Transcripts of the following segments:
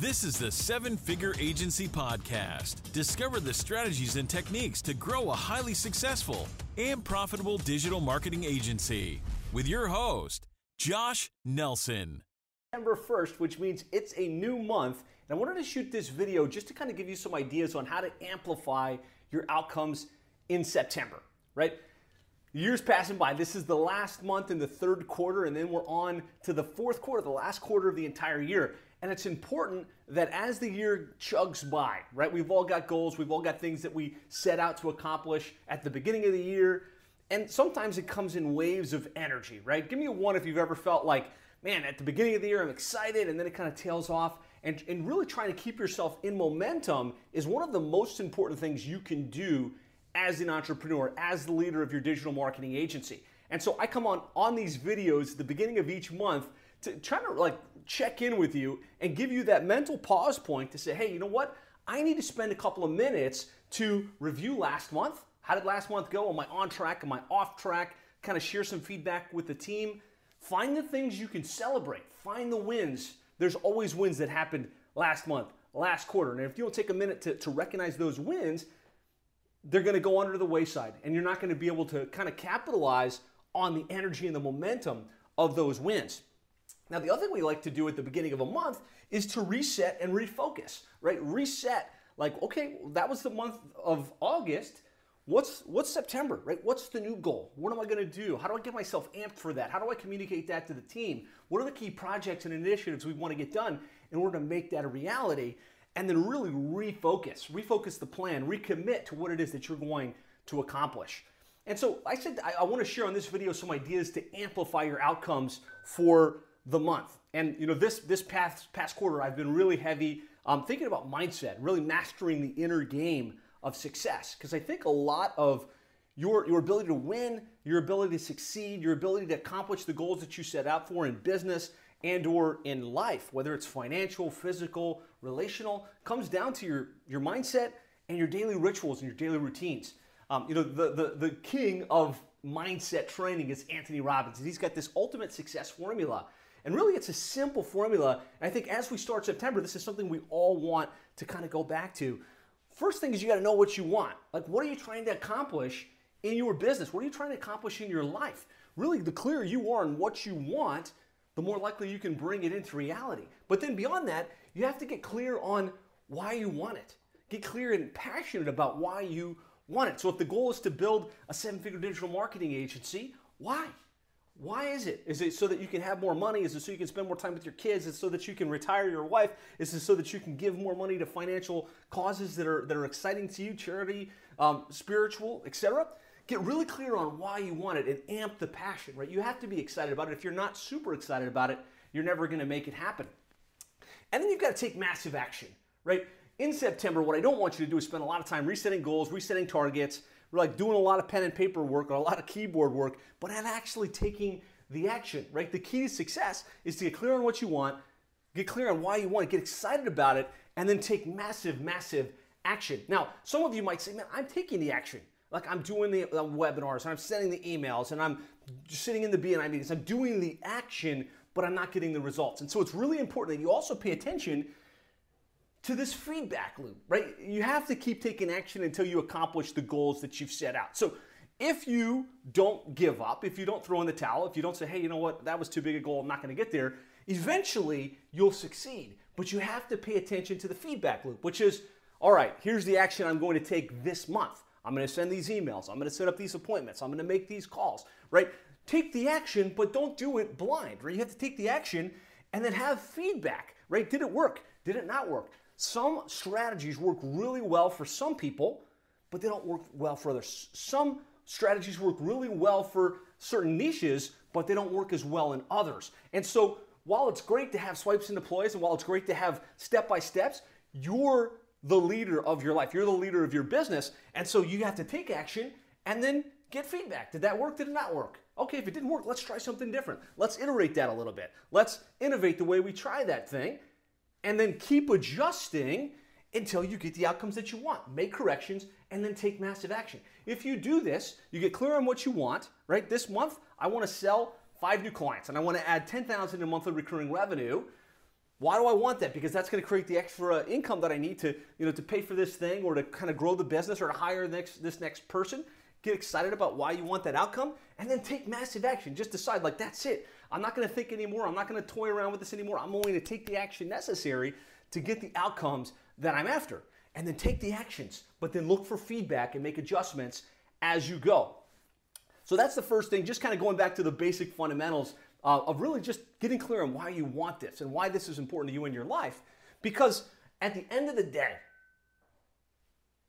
This is the Seven Figure Agency Podcast. Discover the strategies and techniques to grow a highly successful and profitable digital marketing agency with your host, Josh Nelson. September 1st, which means it's a new month. And I wanted to shoot this video just to kind of give you some ideas on how to amplify your outcomes in September, right? Years passing by. This is the last month in the third quarter, and then we're on to the fourth quarter, the last quarter of the entire year. And it's important that as the year chugs by, right? We've all got goals, we've all got things that we set out to accomplish at the beginning of the year. And sometimes it comes in waves of energy, right? Give me a one if you've ever felt like, man, at the beginning of the year I'm excited, and then it kind of tails off. And, and really trying to keep yourself in momentum is one of the most important things you can do as an entrepreneur, as the leader of your digital marketing agency. And so I come on on these videos at the beginning of each month to try to like check in with you and give you that mental pause point to say, hey, you know what? I need to spend a couple of minutes to review last month. How did last month go? Am I on track? Am I off track? Kind of share some feedback with the team. Find the things you can celebrate. Find the wins. There's always wins that happened last month, last quarter. And if you don't take a minute to, to recognize those wins, they're going to go under the wayside and you're not going to be able to kind of capitalize on the energy and the momentum of those wins. Now, the other thing we like to do at the beginning of a month is to reset and refocus, right? Reset, like, okay, that was the month of August. What's what's September, right? What's the new goal? What am I going to do? How do I get myself amped for that? How do I communicate that to the team? What are the key projects and initiatives we want to get done in order to make that a reality? and then really refocus, refocus the plan, recommit to what it is that you're going to accomplish. And so I said I, I want to share on this video some ideas to amplify your outcomes for the month. And you know, this this past past quarter, I've been really heavy um, thinking about mindset, really mastering the inner game of success. Because I think a lot of your your ability to win, your ability to succeed, your ability to accomplish the goals that you set out for in business and or in life, whether it's financial, physical, relational, comes down to your, your mindset and your daily rituals and your daily routines. Um, you know, the, the, the king of mindset training is Anthony Robbins. And he's got this ultimate success formula. And really, it's a simple formula. And I think as we start September, this is something we all want to kind of go back to. First thing is you got to know what you want. Like, what are you trying to accomplish in your business? What are you trying to accomplish in your life? Really, the clearer you are on what you want, the more likely you can bring it into reality. But then beyond that, you have to get clear on why you want it. Get clear and passionate about why you want it. So if the goal is to build a seven-figure digital marketing agency, why? Why is it? Is it so that you can have more money? Is it so you can spend more time with your kids? Is it so that you can retire your wife? Is it so that you can give more money to financial causes that are that are exciting to you, charity, um, spiritual, etc.? Get really clear on why you want it and amp the passion, right? You have to be excited about it. If you're not super excited about it, you're never going to make it happen. And then you've got to take massive action, right? In September, what I don't want you to do is spend a lot of time resetting goals, resetting targets, like doing a lot of pen and paper work or a lot of keyboard work, but not actually taking the action, right? The key to success is to get clear on what you want, get clear on why you want it, get excited about it, and then take massive, massive action. Now, some of you might say, man, I'm taking the action. Like I'm doing the webinars, and I'm sending the emails, and I'm sitting in the BNI meetings. I'm doing the action, but I'm not getting the results. And so it's really important that you also pay attention to this feedback loop, right? You have to keep taking action until you accomplish the goals that you've set out. So if you don't give up, if you don't throw in the towel, if you don't say, hey, you know what, that was too big a goal, I'm not gonna get there, eventually you'll succeed. But you have to pay attention to the feedback loop, which is, all right, here's the action I'm going to take this month. I'm to send these emails. I'm to set up these appointments. I'm to make these calls, right? Take the action, but don't do it blind, right? You have to take the action and then have feedback, right? Did it work? Did it not work? Some strategies work really well for some people, but they don't work well for others. Some strategies work really well for certain niches, but they don't work as well in others. And so while it's great to have swipes and deploys, and while it's great to have step by steps, you're the leader of your life. You're the leader of your business. And so you have to take action and then get feedback. Did that work? Did it not work? Okay, if it didn't work, let's try something different. Let's iterate that a little bit. Let's innovate the way we try that thing and then keep adjusting until you get the outcomes that you want. Make corrections and then take massive action. If you do this, you get clear on what you want, right? This month, I want to sell five new clients and I want to add 10,000 in monthly recurring revenue Why do I want that? Because that's going to create the extra income that I need to, you know, to pay for this thing or to kind of grow the business or to hire next, this next person. Get excited about why you want that outcome and then take massive action. Just decide, like, that's it. I'm not going to think anymore. I'm not going to toy around with this anymore. I'm only going to take the action necessary to get the outcomes that I'm after. And then take the actions, but then look for feedback and make adjustments as you go. So that's the first thing, just kind of going back to the basic fundamentals uh, of really just getting clear on why you want this and why this is important to you in your life. Because at the end of the day,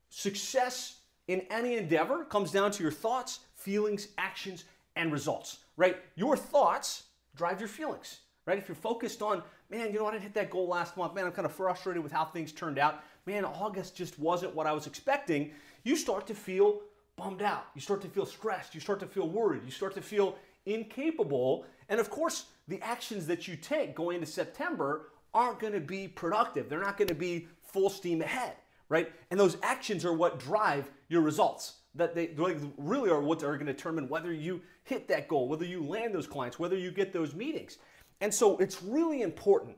success in any endeavor comes down to your thoughts, feelings, actions, and results, right? Your thoughts drive your feelings, right? If you're focused on, man, you know, I didn't hit that goal last month, man, I'm kind of frustrated with how things turned out, man, August just wasn't what I was expecting, you start to feel bummed out. You start to feel stressed. You start to feel worried. You start to feel incapable. And of course, the actions that you take going into September aren't going to be productive. They're not going to be full steam ahead, right? And those actions are what drive your results. That they really are what are going to determine whether you hit that goal, whether you land those clients, whether you get those meetings. And so it's really important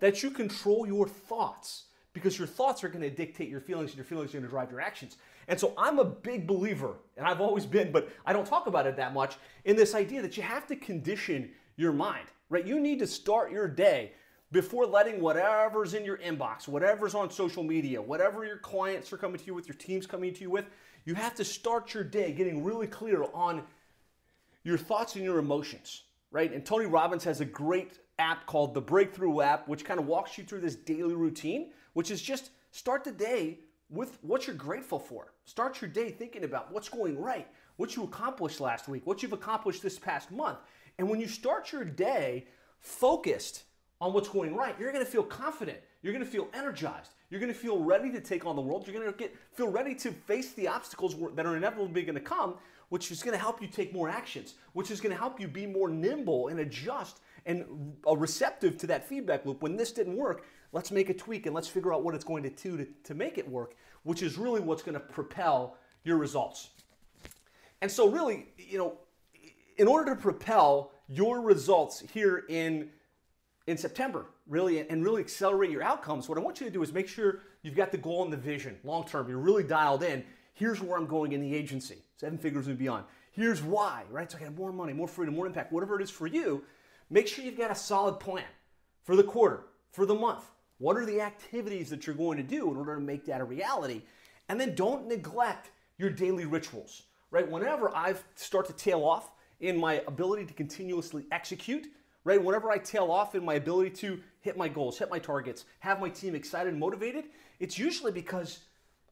that you control your thoughts because your thoughts are going to dictate your feelings and your feelings are going to drive your actions. And so I'm a big believer, and I've always been, but I don't talk about it that much, in this idea that you have to condition your mind, right? You need to start your day before letting whatever's in your inbox, whatever's on social media, whatever your clients are coming to you with, your team's coming to you with, you have to start your day getting really clear on your thoughts and your emotions, right? And Tony Robbins has a great app called the Breakthrough app, which kind of walks you through this daily routine, which is just start the day with what you're grateful for. Start your day thinking about what's going right, what you accomplished last week, what you've accomplished this past month. And when you start your day focused on what's going right, you're to feel confident. You're going to feel energized. You're going to feel ready to take on the world. You're going to get feel ready to face the obstacles that are inevitably going to come, which is going to help you take more actions, which is going to help you be more nimble and adjust and receptive to that feedback loop. When this didn't work, let's make a tweak and let's figure out what it's going to do to, to make it work, which is really what's going to propel your results. And so, really, you know, in order to propel your results here in in September, really, and really accelerate your outcomes, what I want you to do is make sure you've got the goal and the vision long term. You're really dialed in. Here's where I'm going in the agency, seven figures and beyond. Here's why, right? So I get more money, more freedom, more impact, whatever it is for you. Make sure you've got a solid plan for the quarter, for the month, what are the activities that you're going to do in order to make that a reality? And then don't neglect your daily rituals, right? Whenever I start to tail off in my ability to continuously execute, right? Whenever I tail off in my ability to hit my goals, hit my targets, have my team excited and motivated, it's usually because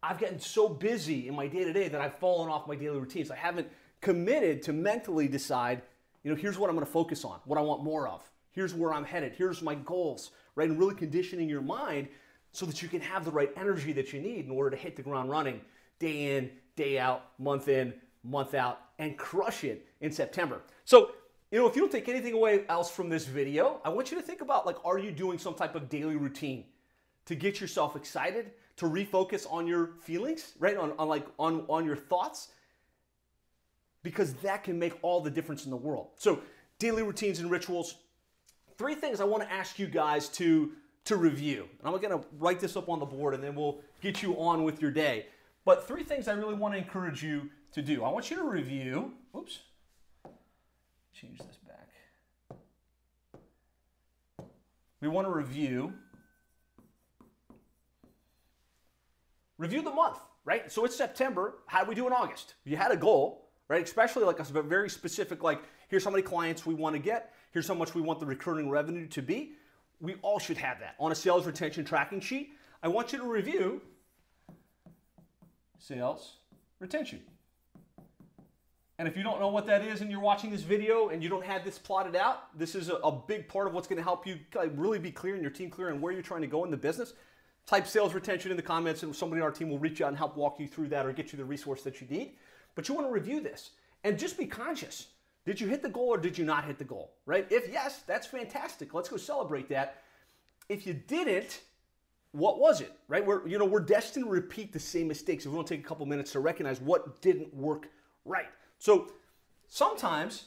I've gotten so busy in my day to day that I've fallen off my daily routines. I haven't committed to mentally decide, you know, here's what I'm going to focus on, what I want more of. Here's where I'm headed. Here's my goals right? And really conditioning your mind so that you can have the right energy that you need in order to hit the ground running day in, day out, month in, month out, and crush it in September. So, you know, if you don't take anything away else from this video, I want you to think about like, are you doing some type of daily routine to get yourself excited, to refocus on your feelings, right? On, on like on, on your thoughts? Because that can make all the difference in the world. So, daily routines and rituals, three things I want to ask you guys to, to review. And I'm to write this up on the board and then we'll get you on with your day. But three things I really want to encourage you to do. I want you to review. Oops. Change this back. We want to review. Review the month, right? So it's September. How did we do in August? You had a goal, right? Especially like a very specific, like here's how many clients we want to get. Here's how much we want the recurring revenue to be. We all should have that on a sales retention tracking sheet. I want you to review sales retention. And if you don't know what that is and you're watching this video and you don't have this plotted out, this is a, a big part of what's going to help you really be clear and your team clear on where you're trying to go in the business. Type sales retention in the comments and somebody on our team will reach out and help walk you through that or get you the resource that you need. But you want to review this and just be conscious. Did you hit the goal or did you not hit the goal? Right? If yes, that's fantastic. Let's go celebrate that. If you didn't, what was it? Right? We're you know we're destined to repeat the same mistakes if we don't take a couple minutes to recognize what didn't work right. So sometimes,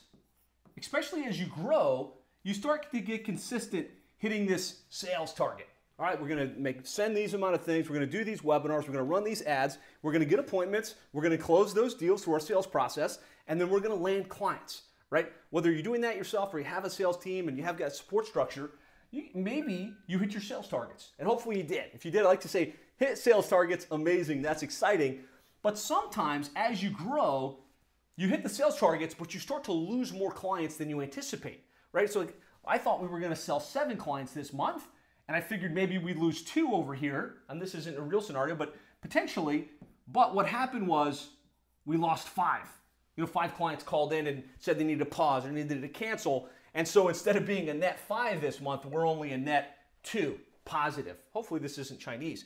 especially as you grow, you start to get consistent hitting this sales target. All right, we're to make send these amount of things. We're to do these webinars. We're to run these ads. We're to get appointments. We're to close those deals through our sales process, and then we're to land clients. Right? Whether you're doing that yourself or you have a sales team and you have got support structure, you, maybe you hit your sales targets, and hopefully you did. If you did, I like to say hit sales targets. Amazing. That's exciting. But sometimes as you grow, you hit the sales targets, but you start to lose more clients than you anticipate. Right? So like, I thought we were going to sell seven clients this month and I figured maybe we'd lose two over here, and this isn't a real scenario, but potentially. But what happened was we lost five. You know, five clients called in and said they needed to pause or needed to cancel. And so instead of being a net five this month, we're only a net two positive. Hopefully, this isn't Chinese.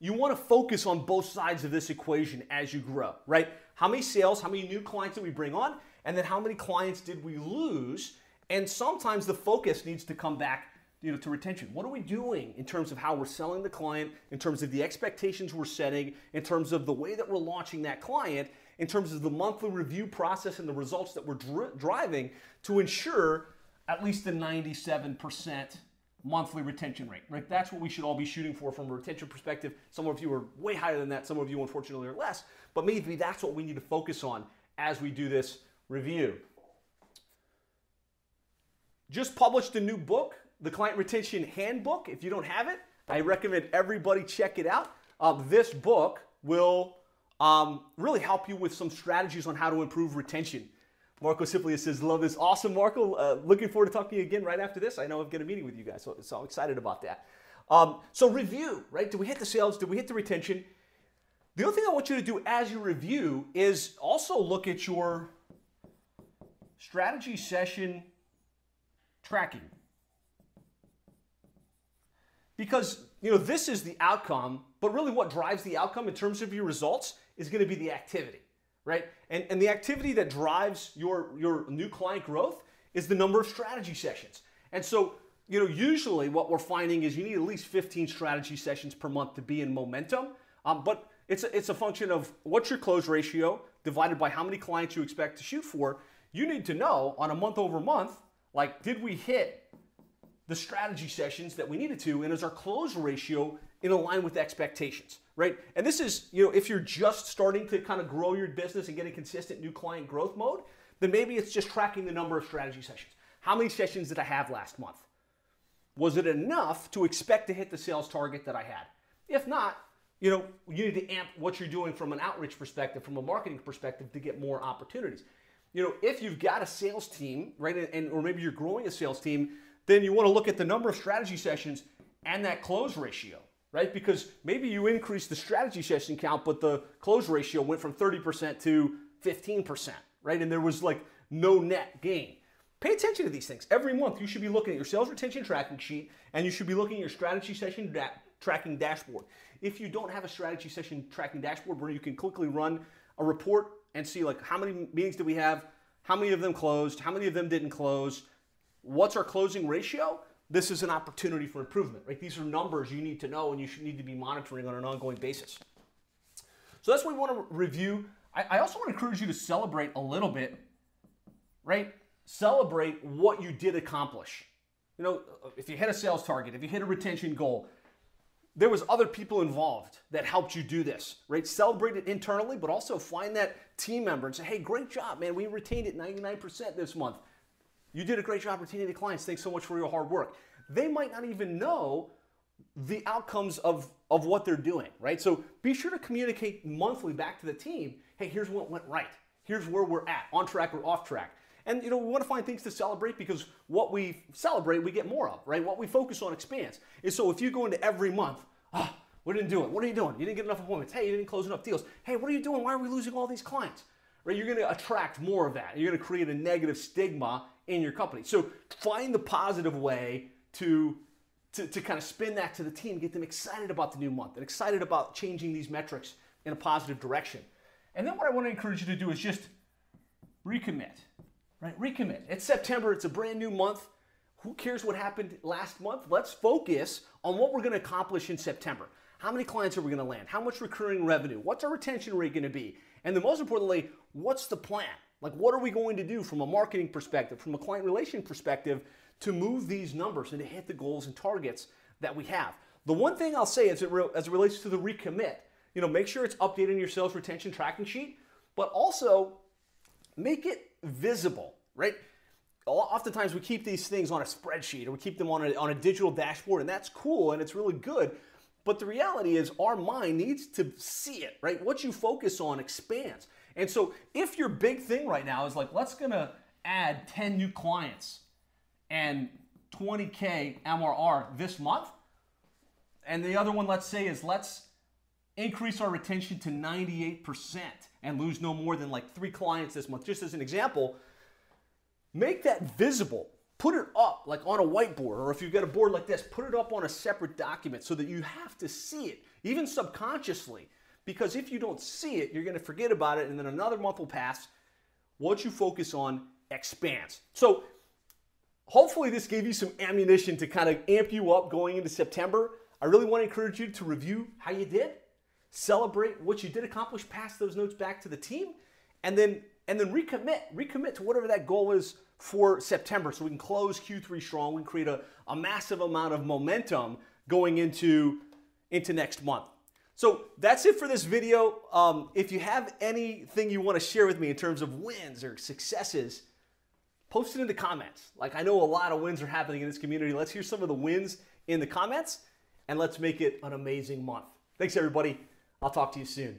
You want to focus on both sides of this equation as you grow, right? How many sales, how many new clients did we bring on, and then how many clients did we lose? And sometimes the focus needs to come back you know, to retention. What are we doing in terms of how we're selling the client, in terms of the expectations we're setting, in terms of the way that we're launching that client, in terms of the monthly review process and the results that we're dri- driving to ensure at least a 97% monthly retention rate, right? That's what we should all be shooting for from a retention perspective. Some of you are way higher than that, some of you unfortunately are less, but maybe that's what we need to focus on as we do this review. Just published a new book the Client Retention Handbook. If you don't have it, I recommend everybody check it out. Uh, this book will um, really help you with some strategies on how to improve retention. Marco Ciplia says, Love this. Awesome, Marco. Uh, looking forward to talking to you again right after this. I know I've got a meeting with you guys, so, so I'm excited about that. Um, so, review, right? Did we hit the sales? Did we hit the retention? The other thing I want you to do as you review is also look at your strategy session tracking because you know this is the outcome but really what drives the outcome in terms of your results is going to be the activity right? And, and the activity that drives your your new client growth is the number of strategy sessions. And so you know usually what we're finding is you need at least 15 strategy sessions per month to be in momentum. Um, but it's a, it's a function of what's your close ratio divided by how many clients you expect to shoot for. You need to know on a month over month like did we hit the strategy sessions that we needed to, and is our close ratio in line with expectations, right? And this is, you know, if you're just starting to kind of grow your business and get a consistent new client growth mode, then maybe it's just tracking the number of strategy sessions. How many sessions did I have last month? Was it enough to expect to hit the sales target that I had? If not, you know, you need to amp what you're doing from an outreach perspective, from a marketing perspective to get more opportunities. You know, if you've got a sales team, right, and or maybe you're growing a sales team then you want to look at the number of strategy sessions and that close ratio, right? Because maybe you increased the strategy session count, but the close ratio went from 30% to 15%, right? And there was like no net gain. Pay attention to these things. Every month, you should be looking at your sales retention tracking sheet and you should be looking at your strategy session da- tracking dashboard. If you don't have a strategy session tracking dashboard where you can quickly run a report and see like how many meetings did we have, how many of them closed, how many of them didn't close, What's our closing ratio? This is an opportunity for improvement, right? These are numbers you need to know and you should need to be monitoring on an ongoing basis. So that's what we want to review. I, I also want to encourage you to celebrate a little bit, right? Celebrate what you did accomplish. You know, if you hit a sales target, if you hit a retention goal, there was other people involved that helped you do this, right? Celebrate it internally, but also find that team member and say, hey, great job, man. We retained it 99% this month. You did a great job retaining the clients. Thanks so much for your hard work. They might not even know the outcomes of, of what they're doing, right? So be sure to communicate monthly back to the team hey, here's what went right. Here's where we're at, on track or off track. And you know, we want to find things to celebrate because what we celebrate, we get more of, right? What we focus on expands. And so if you go into every month, ah, oh, we didn't do it. What are you doing? You didn't get enough appointments. Hey, you didn't close enough deals. Hey, what are you doing? Why are we losing all these clients? Right? You're going to attract more of that. You're going to create a negative stigma in your company. So find the positive way to, to, to kind of spin that to the team, get them excited about the new month and excited about changing these metrics in a positive direction. And then what I want to encourage you to do is just recommit, right? Recommit. It's September, it's a brand new month. Who cares what happened last month? Let's focus on what we're going to accomplish in September. How many clients are we going to land? How much recurring revenue? What's our retention rate going to be? And then most importantly, what's the plan? Like, what are we going to do from a marketing perspective, from a client relation perspective, to move these numbers and to hit the goals and targets that we have. The one thing I'll say as it, re- as it relates to the recommit, you know, make sure it's updated in your sales retention tracking sheet, but also make it visible, right? Oftentimes we keep these things on a spreadsheet or we keep them on a, on a digital dashboard, and that's cool and it's really good. But the reality is, our mind needs to see it, right? What you focus on expands. And so, if your big thing right now is like, let's gonna add 10 new clients and 20K MRR this month, and the other one, let's say, is let's increase our retention to 98% and lose no more than like three clients this month, just as an example, make that visible. Put it up like on a whiteboard, or if you've got a board like this, put it up on a separate document so that you have to see it, even subconsciously. Because if you don't see it, you're going to forget about it, and then another month will pass. What you focus on expands. So, hopefully, this gave you some ammunition to kind of amp you up going into September. I really want to encourage you to review how you did, celebrate what you did accomplish, pass those notes back to the team, and then and then recommit, recommit to whatever that goal is for September so we can close Q3 strong. We can create a, a massive amount of momentum going into, into next month. So that's it for this video. Um, if you have anything you want to share with me in terms of wins or successes, post it in the comments. Like I know a lot of wins are happening in this community. Let's hear some of the wins in the comments and let's make it an amazing month. Thanks, everybody. I'll talk to you soon.